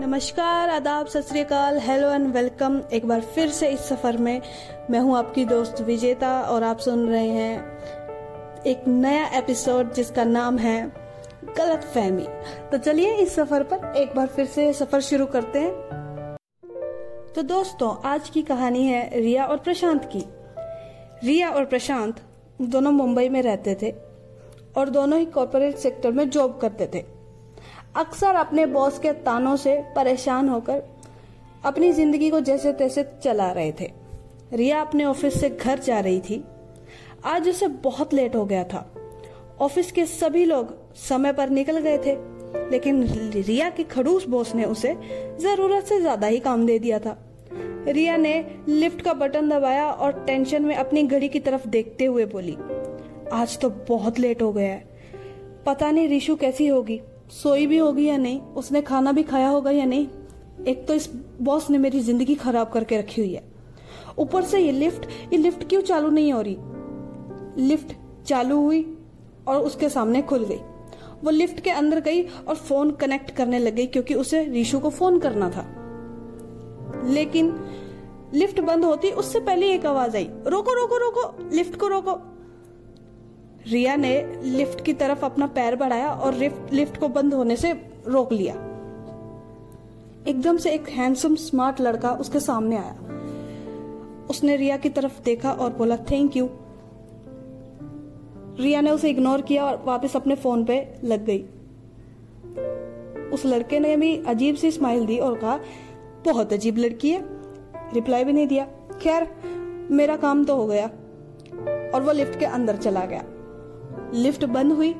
नमस्कार, आदाब, सत हेलो एंड वेलकम एक बार फिर से इस सफ़र में। मैं हूँ आपकी दोस्त विजेता और आप सुन रहे हैं एक नया एपिसोड जिसका नाम है गलत फहमी। तो चलिए इस सफ़र पर एक बार फिर से सफ़र शुरू करते हैं। तो दोस्तों, आज की कहानी है रिया और प्रशांत की। रिया और प्रशांत दोनों मुंबई में रहते थे और दोनों ही कॉरपोरेट सेक्टर में जॉब करते थे। अक्सर अपने बॉस के तानों से परेशान होकर अपनी ज़िंदगी को जैसे तैसे चला रहे थे। रिया अपने ऑफ़िस से घर जा रही थी। आज उसे बहुत लेट हो गया था। ऑफ़िस के सभी लोग समय पर निकल गए थे, लेकिन रिया के खड़ूस बॉस ने उसे ज़रूरत से ज़्यादा ही काम दे दिया था। रिया ने लिफ्ट का बटन दबाया और टेंशन में अपनी घड़ी की तरफ़ देखते हुए बोली, आज तो बहुत लेट हो गया है। पता नहीं रिशु कैसी होगी। सोई भी होगी या नहीं, उसने खाना भी खाया होगा या नहीं, एक तो इस बॉस ने मेरी ज़िंदगी खराब करके रखी हुई है। ऊपर से ये लिफ्ट ये लिफ्ट क्यों चालू नहीं हो रही? लिफ्ट चालू हुई और उसके सामने खुल गई। वो लिफ्ट के अंदर गई और फ़ोन कनेक्ट करने लग गई क्योंकि उसे रीशु को फ़ोन करना था। लेकिन लिफ्ट बंद होती, उससे पहले एक आवाज़ आई, रोको रोको रोको लिफ्ट को रोको। रिया ने लिफ्ट की तरफ़ अपना पैर बढ़ाया और लिफ्ट को बंद होने से रोक लिया। एकदम से एक हैंडसम स्मार्ट लड़का उसके सामने आया। उसने रिया की तरफ़ देखा और बोला थैंक यू रिया ने उसे इग्नोर किया और वापस अपने फ़ोन पे लग गई। उस लड़के ने भी अजीब सी स्माइल दी और कहा, बहुत अजीब लड़की है। रिप्लाई भी नहीं दिया। खैर, मेरा काम तो हो गया। और वो लिफ्ट के अंदर चला गया। लिफ्ट बंद हुई।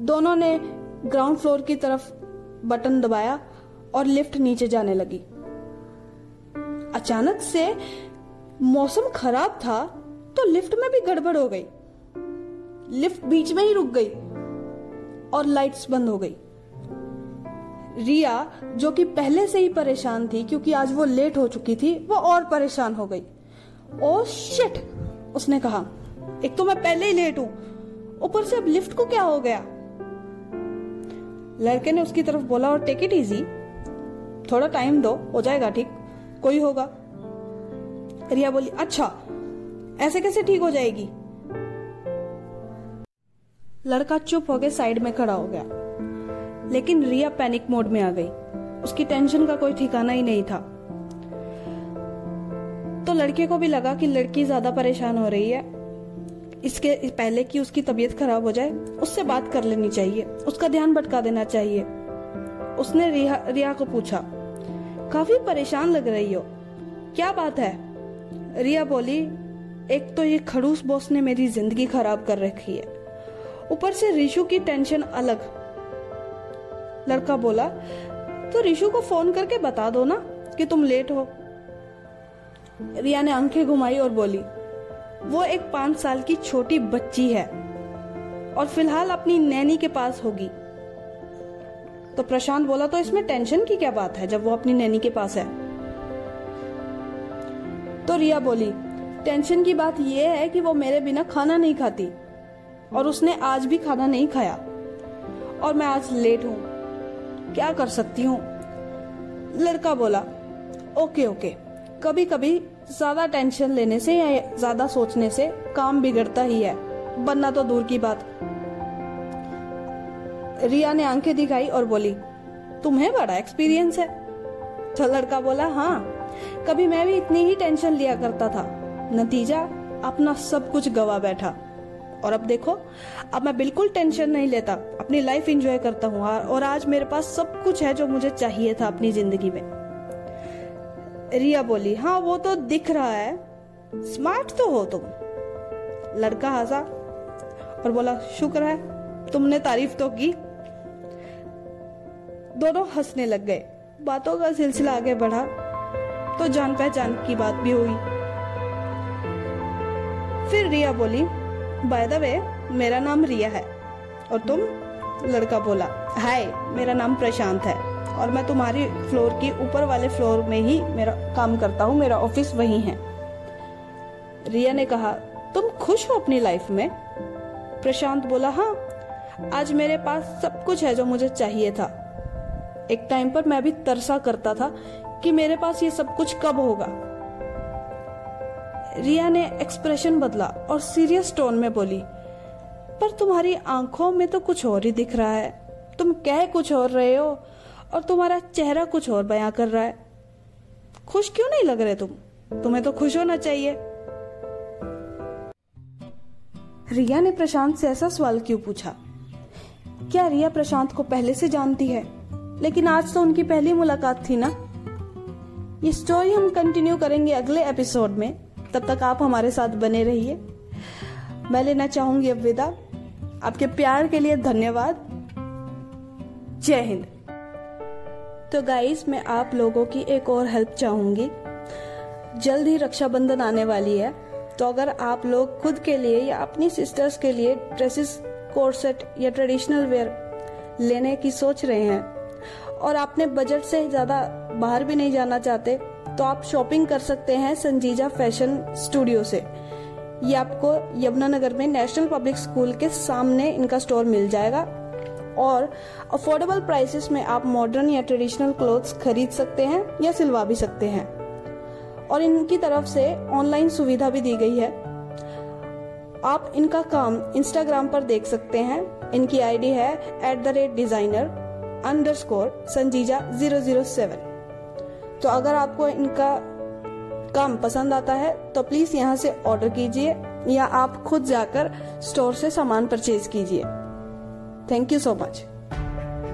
दोनों ने ग्राउंड फ्लोर की तरफ़ बटन दबाया और लिफ्ट नीचे जाने लगी। अचानक से मौसम खराब था तो लिफ्ट में भी गड़बड़ हो गई। लिफ्ट बीच में ही रुक गई और लाइट्स बंद हो गई। रिया, जो कि पहले से ही परेशान थी क्योंकि आज वो लेट हो चुकी थी, वो और परेशान हो गई। ओ शिट, उसने कहा। एक तो मैं पहले ही लेट हूँ। ऊपर से अब लिफ्ट को क्या हो गया? लड़के ने उसकी तरफ़ बोला, और टेक इट इजी थोड़ा टाइम दो, हो जाएगा ठीक, कोई होगा. रिया बोली अच्छा ऐसे कैसे ठीक हो जाएगी? लड़का चुप हो गए साइड में खड़ा हो गया। लेकिन रिया पैनिक मोड में आ गई। उसकी टेंशन का कोई ठिकाना ही नहीं था। तो लड़के को भी लगा कि लड़की ज़्यादा परेशान हो रही है। इसके पहले कि उसकी तबीयत खराब हो जाए, उससे बात कर लेनी चाहिए। उसका ध्यान भटका देना चाहिए। उसने रिया रिया को पूछा, काफ़ी परेशान लग रही हो। क्या बात है? रिया बोली, एक तो ये खड़ूस बॉस ने मेरी ज़िंदगी खराब कर रखी है। ऊपर से रिशु की टेंशन अलग। लड़का बोला तो रिशु को फ़ोन करके बता दो ना कि तुम लेट हो। रिया ने आँखें घुमाई और बोली वो एक पाँच साल की छोटी बच्ची है और फ़िलहाल अपनी नैनी के पास होगी। तो प्रशांत बोला तो इसमें टेंशन की क्या बात है जब वो अपनी नैनी के पास है? तो रिया बोली, टेंशन की बात यह है कि वो मेरे बिना खाना नहीं खाती और उसने आज भी खाना नहीं खाया और मैं आज लेट हूँ। क्या कर सकती हूँ? लड़का बोला, ओके ओके कभी कभी ज़्यादा टेंशन लेने से या ज़्यादा सोचने से काम बिगड़ता ही है। बनना तो दूर की बात। रिया ने आँखें दिखाई और बोली, तुम्हें बड़ा एक्सपीरियंस है। तो लड़का बोला हाँ कभी मैं भी इतनी ही टेंशन लिया करता था। नतीजा, अपना सब कुछ गवा बैठा। और अब देखो, अब मैं बिल्कुल टेंशन नहीं लेता। अपनी लाइफ एंजॉय करता हूँ, और आज मेरे पास सब कुछ है जो मुझे चाहिए था अपनी ज़िंदगी में। रिया बोली हाँ वो तो दिख रहा है। स्मार्ट तो हो तुम। लड़का हंसा और बोला, शुक्र है, तुमने तारीफ़ तो की। दोनों हंसने लग गए। बातों का सिलसिला आगे बढ़ा तो जान पहचान की बात भी हुई। फिर रिया बोली बाय द वे मेरा नाम रिया है और तुम? लड़का बोला, हाय, मेरा नाम प्रशांत है। और मैं तुम्हारी फ्लोर की ऊपर वाले फ्लोर में ही मेरा काम करता हूँ, मेरा ऑफ़िस वही है। रिया ने कहा, तुम खुश हो अपनी लाइफ में? प्रशांत बोला हाँ आज मेरे पास सब कुछ है जो मुझे चाहिए था। एक टाइम पर मैं भी तरसा करता था कि मेरे पास ये सब कुछ कब होगा। रिया ने एक्सप्रेशन बदला और सीरियस टोन में बोली, पर तुम्हारी आँखों में तो कुछ और ही दिख रहा है। तुम कह कुछ और रहे हो और तुम्हारा चेहरा कुछ और बयां कर रहा है। खुश क्यों नहीं लग रहे तुम? तुम्हें तो खुश होना चाहिए। रिया ने प्रशांत से ऐसा सवाल क्यों पूछा? क्या रिया प्रशांत को पहले से जानती है? लेकिन आज तो उनकी पहली मुलाकात थी ना? ये स्टोरी हम कंटिन्यू करेंगे अगले एपिसोड में। तब तक आप हमारे साथ बने रहिए। मैं लेना चाहूँगी अब विदा। आपके प्यार के लिए धन्यवाद। जय हिंद। तो गाइस मैं आप लोगों की एक और हेल्प चाहूँगी। जल्द ही रक्षाबंधन आने वाली है। तो अगर आप लोग खुद के लिए या अपनी सिस्टर्स के लिए ड्रेसेस कोर्सेट या ट्रेडिशनल वेयर लेने की सोच रहे हैं और आपने बजट से ज़्यादा बाहर भी नहीं जाना चाहते तो आप शॉपिंग कर सकते हैं संजीजा फ़ैशन स्टूडियो से। ये आपको यमुनानगर में नेशनल पब्लिक स्कूल के सामने इनका स्टोर मिल जाएगा। और अफोर्डेबल प्राइसेस में आप मॉडर्न या ट्रेडिशनल क्लोथ्स खरीद सकते हैं या सिलवा भी सकते हैं। और इनकी तरफ़ से ऑनलाइन सुविधा भी दी गई है। आप इनका काम इंस्टाग्राम पर देख सकते हैं। इनकी आईडी है at the rate designer underscore संजीजा zero zero seven तो अगर आपको इनका काम पसंद आता है तो प्लीज़ यहाँ से ऑर्डर कीजिए या आप खुद जाकर स्टोर से सामान परचेज कीजिए। Thank you so much